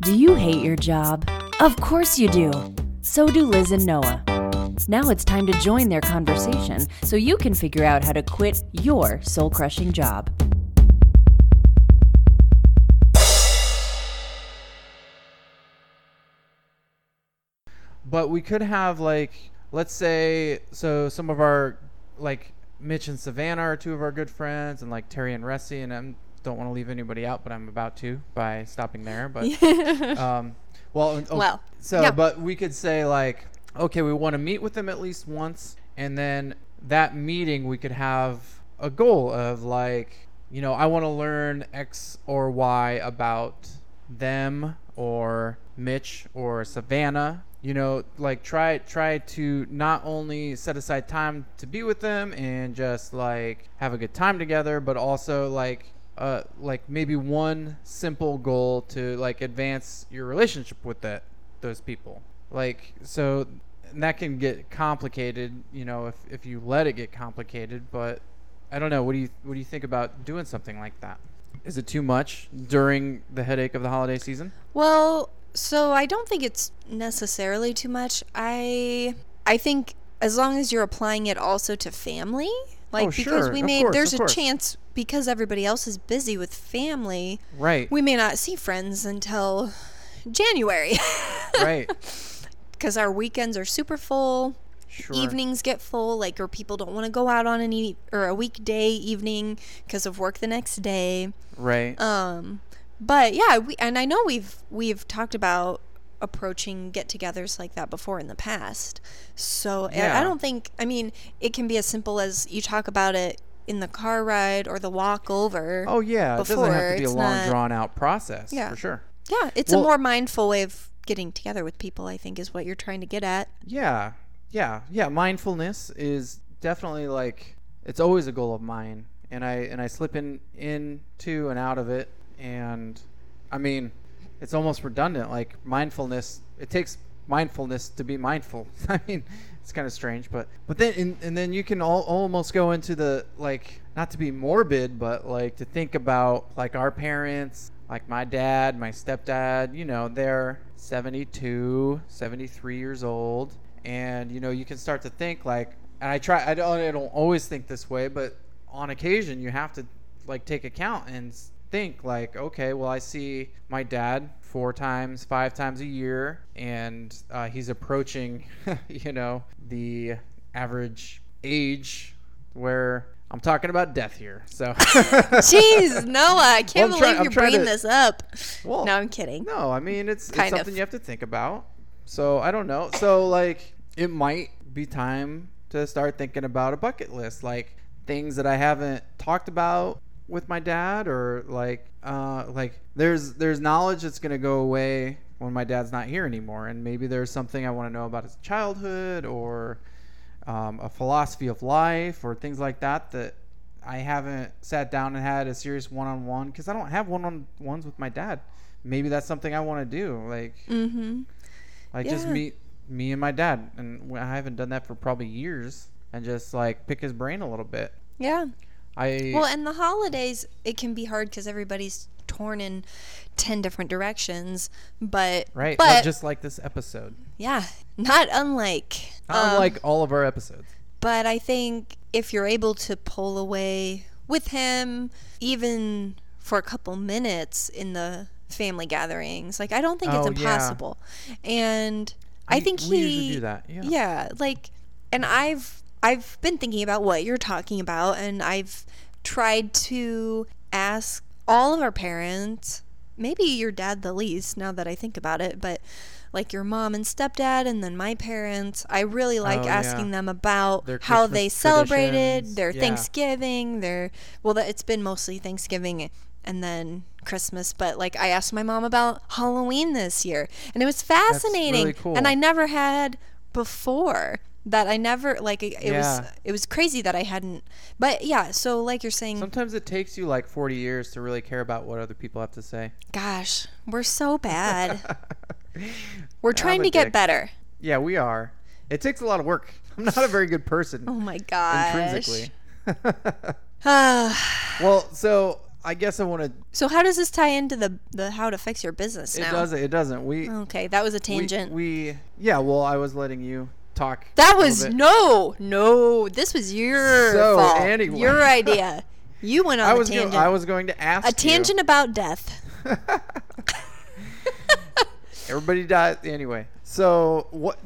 Do you hate your job? Of course you do. So do Liz and Noah. Now it's time to join their conversation so you can figure out how to quit your soul crushing job. But we could have like, let's say, so some of our like Mitch and Savannah are two of our good friends, and like Terry and Ressie, and I don't want to leave anybody out, but I'm about to by stopping there. But um, well, oh, Well, so yeah. but we could say like, okay, we want to meet with them at least once, and then that meeting we could have a goal of like, you know, I want to learn X or Y about them or Mitch or Savannah. You know, like try try to not only set aside time to be with them and just like have a good time together, but also like uh like maybe one simple goal to like advance your relationship with that those people. Like so that can get complicated, you know, if if you let it get complicated, but I don't know. What do you what do you think about doing something like that? Is it too much during the headache of the holiday season? Well, so I don't think it's necessarily too much. I I think as long as you're applying it also to family, like Oh, because sure, we may course, there's a course. chance because everybody else is busy with family, Right. we may not see friends until January. right. Because our weekends are super full. Sure. Evenings get full, like, or people don't want to go out on an e- or a weekday evening because of work the next day. Right. Um, but yeah, we and I know we've we've talked about approaching get-togethers like that before in the past. So I- I don't think. I mean, it can be as simple as you talk about it in the car ride or the walk over. oh yeah. It doesn't have to be a long, not- drawn out process. Yeah. For sure. yeah, it's Well- a more mindful way of getting together with people. I think is what you're trying to get at. Yeah. Yeah. Yeah. Mindfulness is definitely like it's always a goal of mine, and I and I slip in into and out of it, and I mean, it's almost redundant. Like mindfulness, it takes mindfulness to be mindful. I mean, it's kind of strange, but but then and, and then you can all, almost go into the like not to be morbid, but like to think about like our parents, like my dad, my stepdad. You know, they're 72, 73 years old, and you know you can start to think like. And I try. I don't. I don't always think this way, but on occasion you have to like take account and think like okay well i see my dad four times five times a year and uh, he's approaching you know the average age where i'm talking about death here so Jeez, Noah, I can't I'm believe try- you're bringing to- this up. well no, I'm kidding. no i mean it's, it's something of. you have to think about so i don't know so like it might be time to start thinking about a bucket list like things that i haven't talked about with my dad or like uh like there's there's knowledge that's going to go away when my dad's not here anymore and maybe there's something i want to know about his childhood or um, a philosophy of life or things like that that I haven't sat down and had a serious one-on-one because I don't have one-on-ones with my dad. Maybe that's something I want to do, like Mm-hmm. like just meet me and my dad, and I haven't done that for probably years, and just like pick his brain a little bit. Yeah. I Well, and the holidays, it can be hard because everybody's torn in 10 different directions. But, right, but just like this episode, yeah, not unlike. not um, unlike all of our episodes. But I think if you're able to pull away with him, even for a couple minutes in the family gatherings, like I don't think it's Oh, yeah. impossible. And I think he usually do that. Yeah. yeah, like and I've I've been thinking about what you're talking about and I've tried to ask all of our parents, maybe your dad the least now that I think about it, but like your mom and stepdad and then my parents, I really like Oh, yeah. asking them about Their how Christmas they celebrated their yeah. Thanksgiving, their well that it's been mostly Thanksgiving and then Christmas, but like I asked my mom about Halloween this year and it was fascinating really cool. and I never had before that I never like it, it was it was crazy that I hadn't but yeah so like you're saying Sometimes it takes you like 40 years to really care about what other people have to say. gosh we're so bad we're trying to get dick. better Yeah, we are. It takes a lot of work. I'm not a very good person Oh my gosh. intrinsically. Well, so I guess I want to. so how does this tie into the the how to fix your business Now? It doesn't. It doesn't. We. Okay, that was a we- tangent. We, Yeah. Well, I was letting you talk. that was no, no. This was your So, fault. anyway. Your idea. You went on I a was. tangent. Go- I was going to ask a you- tangent about death. Everybody died anyway. So what?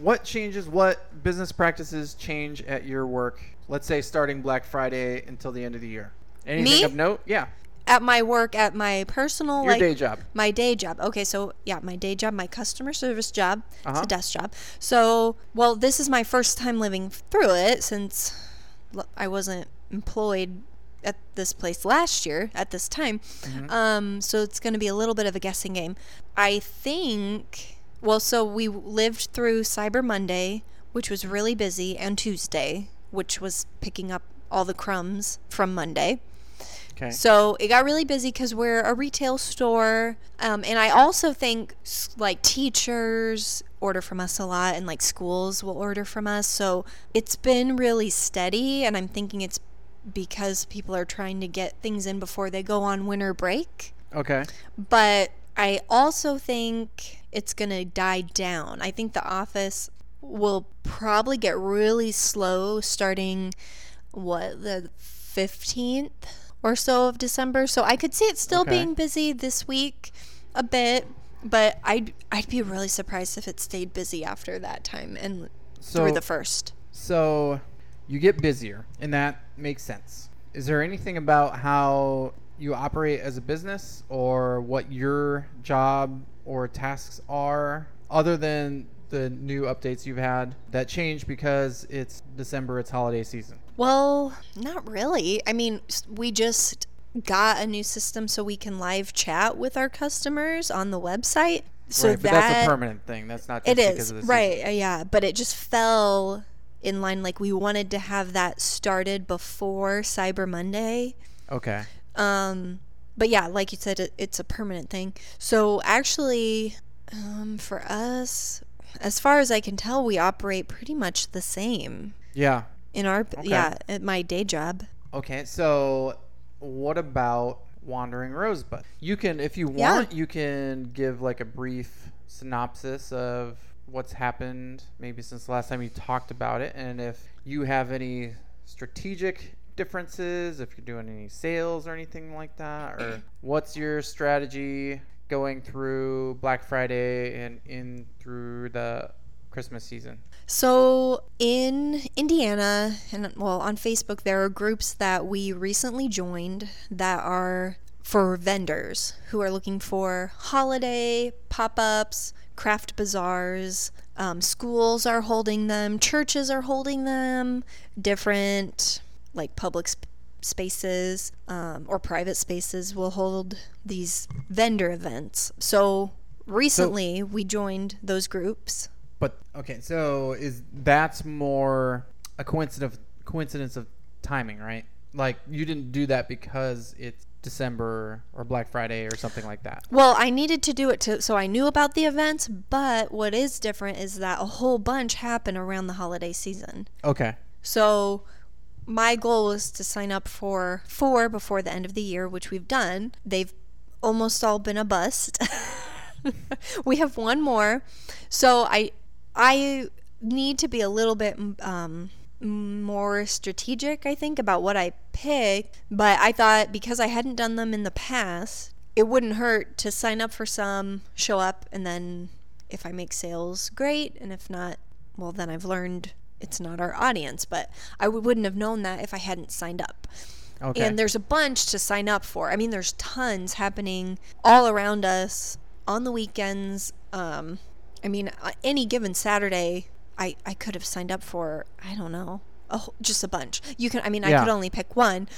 What changes? What business practices change at your work? Let's say starting Black Friday until the end of the year. Anything Me? of note? Yeah. At my work, at my personal Your like day job. my day job. Okay, so yeah, my day job, my customer service job. It's Uh-huh. a desk job. So, well, this is my first time living through it since I wasn't employed at this place last year at this time. Mm-hmm. Um, so it's going to be a little bit of a guessing game. I think. Well, so we lived through Cyber Monday, which was really busy, and Tuesday, which was picking up all the crumbs from Monday. Okay. So it got really busy because we're a retail store. Um, and I also think like teachers order from us a lot and like schools will order from us. So it's been really steady. And I'm thinking it's because people are trying to get things in before they go on winter break. Okay. But I also think it's going to die down. I think the office will probably get really slow starting what the 15th or so of December. So I could see it still Okay. being busy this week a bit, but I'd I'd be really surprised if it stayed busy after that time and So through the first. So you get busier, and that makes sense. Is there anything about how you operate as a business or what your job or tasks are other than the new updates you've had that change because it's December, it's holiday season? Well, not really. I mean, we just got a new system so we can live chat with our customers on the website. So right, but that that's a permanent thing. That's not just it because is of the season. right, uh, yeah. But it just fell in line. Like we wanted to have that started before Cyber Monday. Okay. Um, but yeah, like you said, it, it's a permanent thing. So actually, um, for us, as far as I can tell, we operate pretty much the same Yeah. in our Okay. yeah at my day job. Okay, so what about Wandering Rosebud? You can, if you Yeah. want, you can give like a brief synopsis of what's happened maybe since the last time you talked about it, and if you have any strategic differences, if you're doing any sales or anything like that, or what's your strategy going through Black Friday and in through the Christmas season? So in Indiana, and well, on Facebook, there are groups that we recently joined that are for vendors who are looking for holiday pop ups, craft bazaars. Um, schools are holding them, churches are holding them, different like public sp- spaces um, or private spaces will hold these vendor events. So recently, we joined those groups. But okay, so is that's more a coincidence coincidence of timing, right? Like you didn't do that because it's December or Black Friday or something like that. Well, I needed to do it to so I knew about the events, but what is different is that a whole bunch happen around the holiday season. Okay. So my goal was to sign up for four before the end of the year, which we've done. They've almost all been a bust. we have one more. So I I need to be a little bit um more strategic, I think, about what I pick. But I thought because I hadn't done them in the past, it wouldn't hurt to sign up for some, show up, and then if I make sales, great. And if not, well, then I've learned it's not our audience. But I w- wouldn't have known that if I hadn't signed up. Okay. And there's a bunch to sign up for. I mean, there's tons happening all around us on the weekends. Um, I mean, uh, any given Saturday, I, I could have signed up for, I don't know, a, whole- just a bunch. You can, I mean, I could only pick one,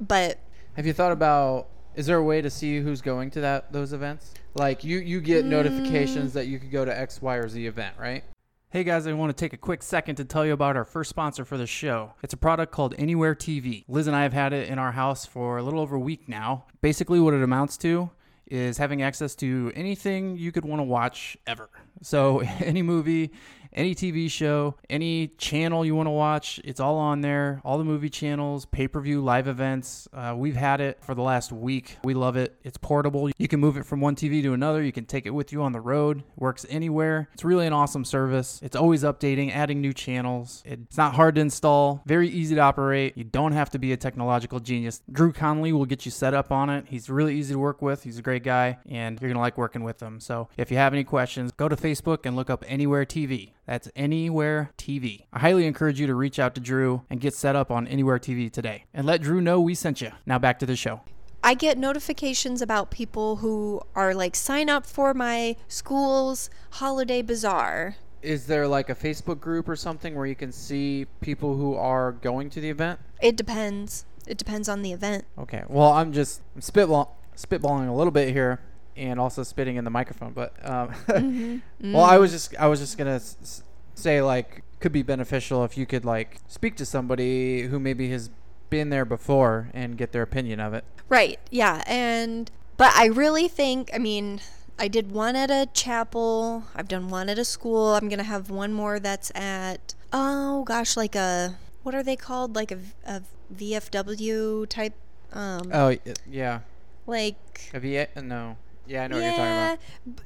but Have you thought about is there a way to see who's going to that those events? Like you you get notifications that you could go to X, Y, or Z event, right? Hey guys, I want to take a quick second to tell you about our first sponsor for the show. It's a product called Anywhere TV. Liz and I have had it in our house for a little over a week now. Basically, what it amounts to is having access to anything you could want to watch ever. So, any movie, any TV show, any channel you want to watch, it's all on there. All the movie channels, pay per view, live events. Uh, we've had it for the last week. We love it. It's portable. You can move it from one TV to another. You can take it with you on the road. Works anywhere. It's really an awesome service. It's always updating, adding new channels. It's not hard to install, very easy to operate. You don't have to be a technological genius. Drew Conley will get you set up on it. He's really easy to work with. He's a great guy, and you're going to like working with him. So if you have any questions, go to Facebook and look up Anywhere TV. That's Anywhere TV. I highly encourage you to reach out to Drew and get set up on Anywhere TV today. And let Drew know we sent you. Now back to the show. I get notifications about people who are like sign up for my school's holiday bazaar. Is there like a Facebook group or something where you can see people who are going to the event? It depends. It depends on the event. Okay. Well, I'm just I'm spitball spitballing a little bit here and also spitting in the microphone, but um, Mm-hmm. well, I was just I was just gonna s- say like could be beneficial if you could like speak to somebody who maybe has been there before and get their opinion of it. Right. Yeah. And but I really think I mean I did one at a chapel. I've done one at a school. I'm gonna have one more that's at oh gosh like a what are they called like a, a VFW type um Oh yeah. like Have you? No. Yeah, I know what you're talking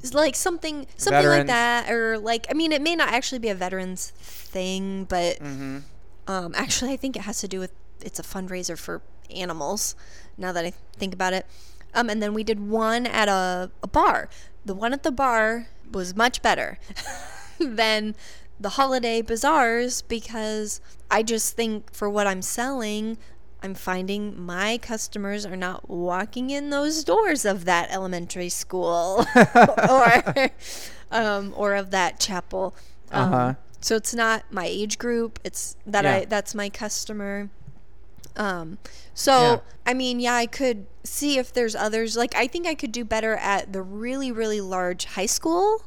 about. like something something like that or like I mean it may not actually be a veterans thing but Mm-hmm. um actually I think it has to do with it's a fundraiser for animals now that I think about it um and then we did one at a, a bar the one at the bar was much better than the holiday bazaars because I just think for what I'm selling I'm finding my customers are not walking in those doors of that elementary school or um, or of that chapel. Um, Uh-huh. So it's not my age group. It's that Yeah. I that's my customer. Um, so Yeah. I mean, yeah, I could see if there's others. Like I think I could do better at the really really large high school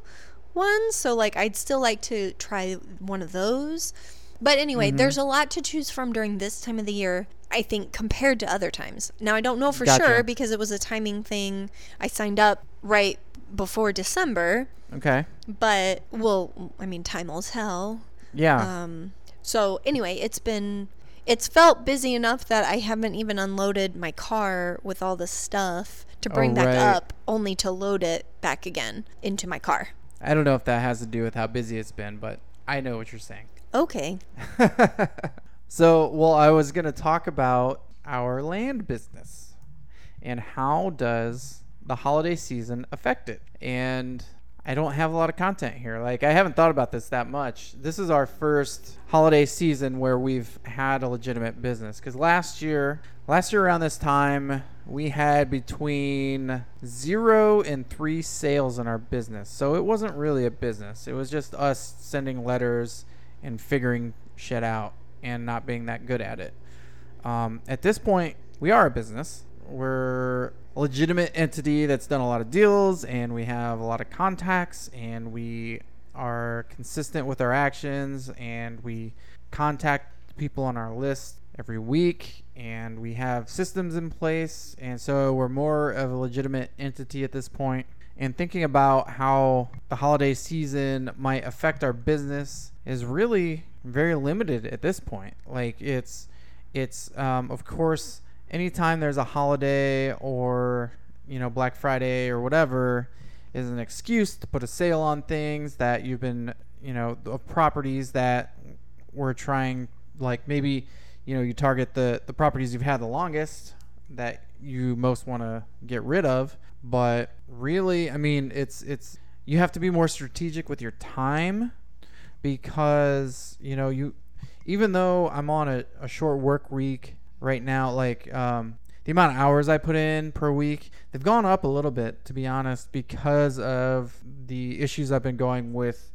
ones. So like I'd still like to try one of those. But anyway, Mm-hmm. there's a lot to choose from during this time of the year, I think, compared to other times. Now, I don't know for Gotcha. sure because it was a timing thing. I signed up right before December, Okay. but, well, I mean, time will tell. Yeah. Um, so, anyway, it's been, it's felt busy enough that I haven't even unloaded my car with all the stuff to bring Oh, back right. up, only to load it back again into my car. I don't know if that has to do with how busy it's been, but I know what you're saying. Okay. so, well, I was going to talk about our land business and how does the holiday season affect it. And I don't have a lot of content here. Like, I haven't thought about this that much. This is our first holiday season where we've had a legitimate business. Because last year, last year around this time, we had between zero and three sales in our business. So it wasn't really a business. It was just us sending letters and figuring shit out and not being that good at it. Um, at this point, we are a business. We're a legitimate entity that's done a lot of deals and we have a lot of contacts and we are consistent with our actions and we contact people on our list every week and we have systems in place and so we're more of a legitimate entity at this point and thinking about how the holiday season might affect our business is really very limited at this point. Like it's it's um, of course anytime there's a holiday or you know black friday or whatever is an excuse to put a sale on things that you've been you know of properties that we're trying like maybe you know you target the the properties you've had the longest that you most want to get rid of. But really i mean it's it's you have to be more strategic with your time because you know you even though i'm on a, a short work week right now like um the amount of hours i put in per week they've gone up a little bit to be honest because of the issues i've been going with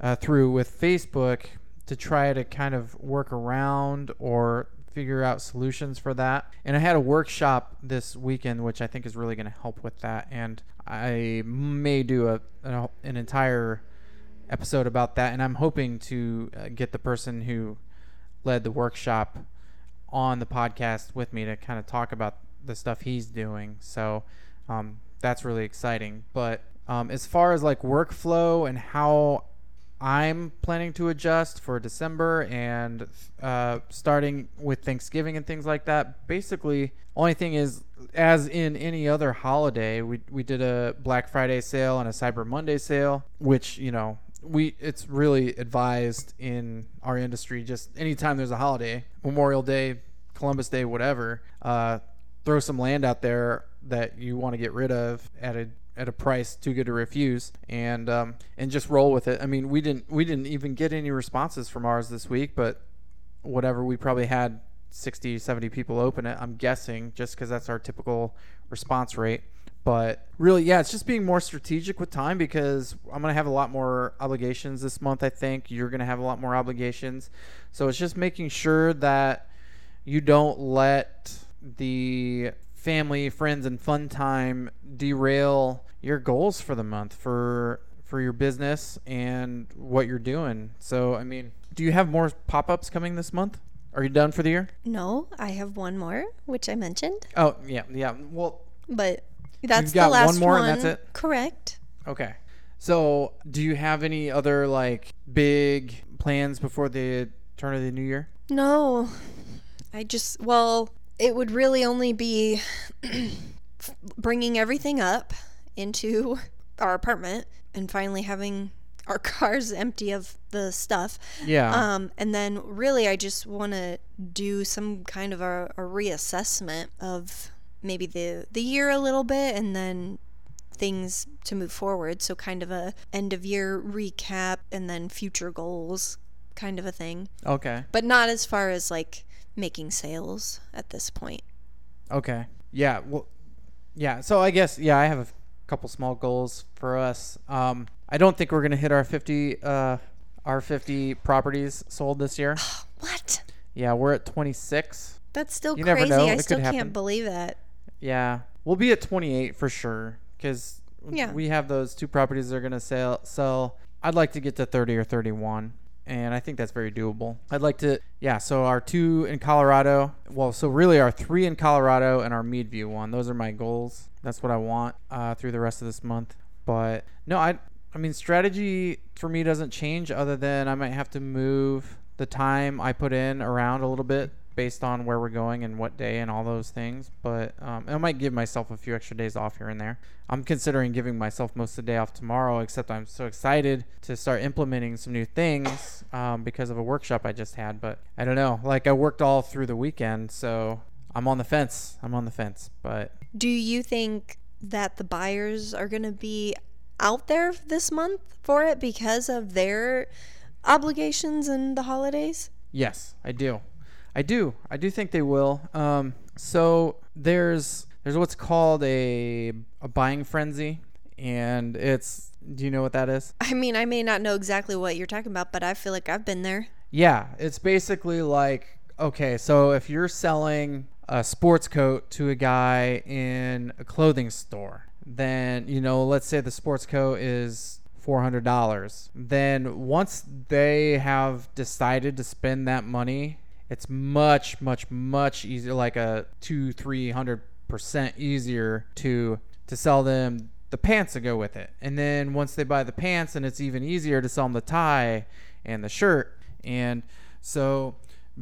uh, through with Facebook to try to kind of work around or figure out solutions for that. And I had a workshop this weekend, which I think is really going to help with that. And I may do a, an, an entire episode about that. And I'm hoping to uh, get the person who led the workshop on the podcast with me to kind of talk about the stuff he's doing. So um, that's really exciting. But um, as far as like workflow and how I'm planning to adjust for December and uh, starting with Thanksgiving and things like that. Basically, only thing is, as in any other holiday, we we did a Black Friday sale and a Cyber Monday sale, which you know we it's really advised in our industry. Just anytime there's a holiday, Memorial Day, Columbus Day, whatever, uh, throw some land out there that you want to get rid of at a at a price too good to refuse and um, and just roll with it. I mean, we didn't we didn't even get any responses from ours this week, but whatever we probably had 60 70 people open it. I'm guessing just cuz that's our typical response rate. But really, yeah, it's just being more strategic with time because I'm going to have a lot more obligations this month, I think. You're going to have a lot more obligations. So it's just making sure that you don't let the family, friends, and fun time derail your goals for the month for for your business and what you're doing. So, I mean, do you have more pop-ups coming this month? Are you done for the year? No, I have one more, which I mentioned, Oh, yeah, yeah. Well, but that's got the last one more and that's it? Correct. okay. So, do you have any other like big plans before the turn of the new year? No, I just well, it would really only be bringing everything up into our apartment and finally having our cars empty of the stuff. Yeah. Um, and then really, I just want to do some kind of a, a reassessment of maybe the the year a little bit, and then things to move forward. So kind of a end of year recap, and then future goals, kind of a thing. okay. But not as far as like making sales at this point. Okay. Yeah. Well. Yeah. So I guess yeah, I have a couple small goals for us. Um, I don't think we're gonna hit our fifty uh our fifty properties sold this year. What? Yeah, we're at twenty six. That's still You never crazy. know. I It still can't believe that. Yeah, we'll be at twenty eight for sure because Yeah. we have those two properties that are gonna sell. Sell. I'd like to get to thirty or thirty one. And I think that's very doable. I'd like to, yeah. So our two in Colorado, well, so really our three in Colorado and our Meadview one. Those are my goals. That's what I want uh, through the rest of this month. But no, I, I mean, strategy for me doesn't change other than I might have to move the time I put in around a little bit based on where we're going and what day and all those things. But um, I might give myself a few extra days off here and there. I'm considering giving myself most of the day off tomorrow, except I'm so excited to start implementing some new things um, because of a workshop I just had. But I don't know. Like I worked all through the weekend, so I'm on the fence. I'm on the fence. But Do you think that the buyers are going to be out there this month for it because of their obligations and the holidays? Yes, I do. I do. I do think they will. Um, so there's there's what's called a a buying frenzy, and it's do you know what that is? I mean, I may not know exactly what you're talking about, but I feel like I've been there. Yeah, it's basically like okay, so if you're selling a sports coat to a guy in a clothing store, then you know, let's say the sports coat is $400. Then once they have decided to spend that money, it's much much much easier like a 2 300% easier to to sell them the pants to go with it. And then once they buy the pants, and it's even easier to sell them the tie and the shirt. And so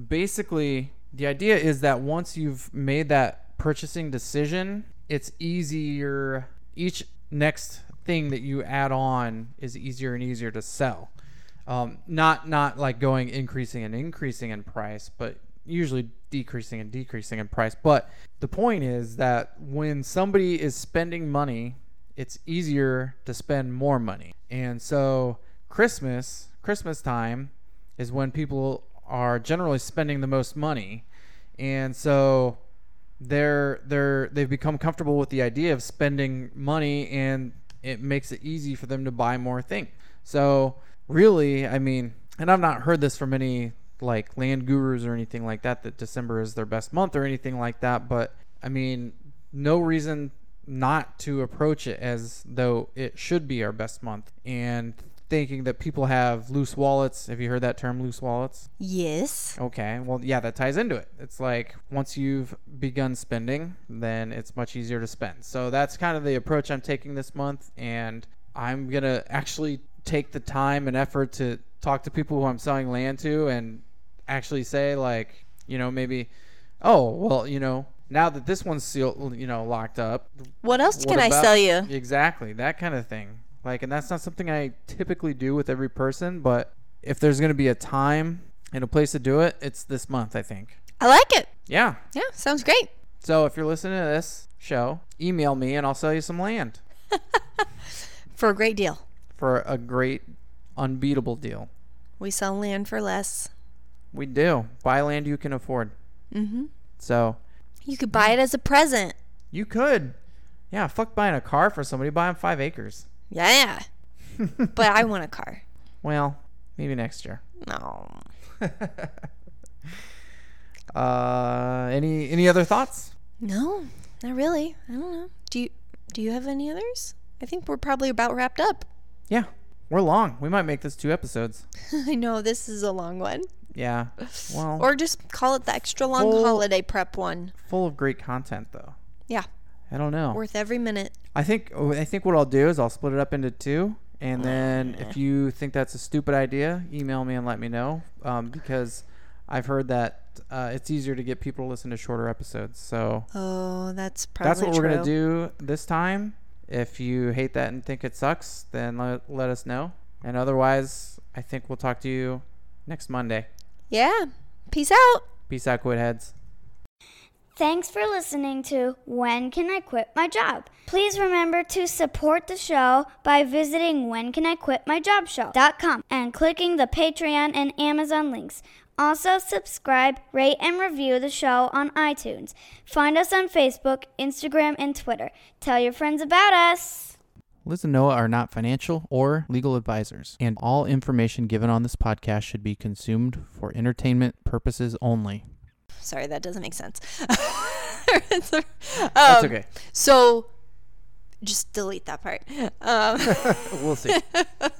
basically, the idea is that once you've made that purchasing decision, it's easier. Each next thing that you add on is easier and easier to sell. Um, not not like going increasing and increasing in price, but usually decreasing and decreasing in price. But the point is that when somebody is spending money, it's easier to spend more money. And so Christmas, Christmas time is when people are generally spending the most money. And so they're they're they've become comfortable with the idea of spending money and it makes it easy for them to buy more things. So really, I mean, and I've not heard this from any like land gurus or anything like that that December is their best month or anything like that, but I mean, no reason not to approach it as though it should be our best month and thinking that people have loose wallets. Have you heard that term loose wallets? Yes. Okay, well, yeah, that ties into it. It's like once you've begun spending, then it's much easier to spend. So that's kind of the approach I'm taking this month, and I'm gonna actually take the time and effort to talk to people who I'm selling land to and actually say like, you know, maybe, oh, well, you know, now that this one's sealed, you know, locked up, What else what can I sell you? Exactly, that kind of thing. Like, and that's not something I typically do with every person, but if there's going to be a time and a place to do it, it's this month, I think. I like it. Yeah. Yeah, sounds great. So if you're listening to this show, email me and I'll sell you some land For a great deal. For a great, unbeatable deal. We sell land for less. We do. Buy land you can afford. Mm-hmm. So You could buy it as a present. you could. Yeah, fuck buying a car for somebody. Buy them five acres. Yeah. but I want a car. Well, maybe next year. No. Uh, any any other thoughts? No, not really. I don't know. Do you do you have any others? I think we're probably about wrapped up. Yeah, we're long. We might make this two episodes. I know this is a long one. Yeah. Well, Or just call it the extra long Full- holiday prep one. full of great content though. Yeah, I don't know. worth every minute. I think oh, I think what I'll do is I'll split it up into two, and then if you think that's a stupid idea, email me and let me know. Um, because I've heard that uh, it's easier to get people to listen to shorter episodes. So Oh, that's probably that's what true. we're gonna do this time. If you hate that and think it sucks, then let, let us know. And otherwise, I think we'll talk to you next Monday. Yeah. Peace out. Peace out, quit heads. Thanks for listening to When Can I Quit My Job? Please remember to support the show by visiting whencaniquitmyjobshow.com and clicking the Patreon and Amazon links. Also, subscribe, rate, and review the show on iTunes. Find us on Facebook, Instagram, and Twitter. Tell your friends about us. Liz and Noah are not financial or legal advisors, and all information given on this podcast should be consumed for entertainment purposes only. Sorry, that doesn't make sense. That's Um, okay. So, just delete that part. Um, We'll see.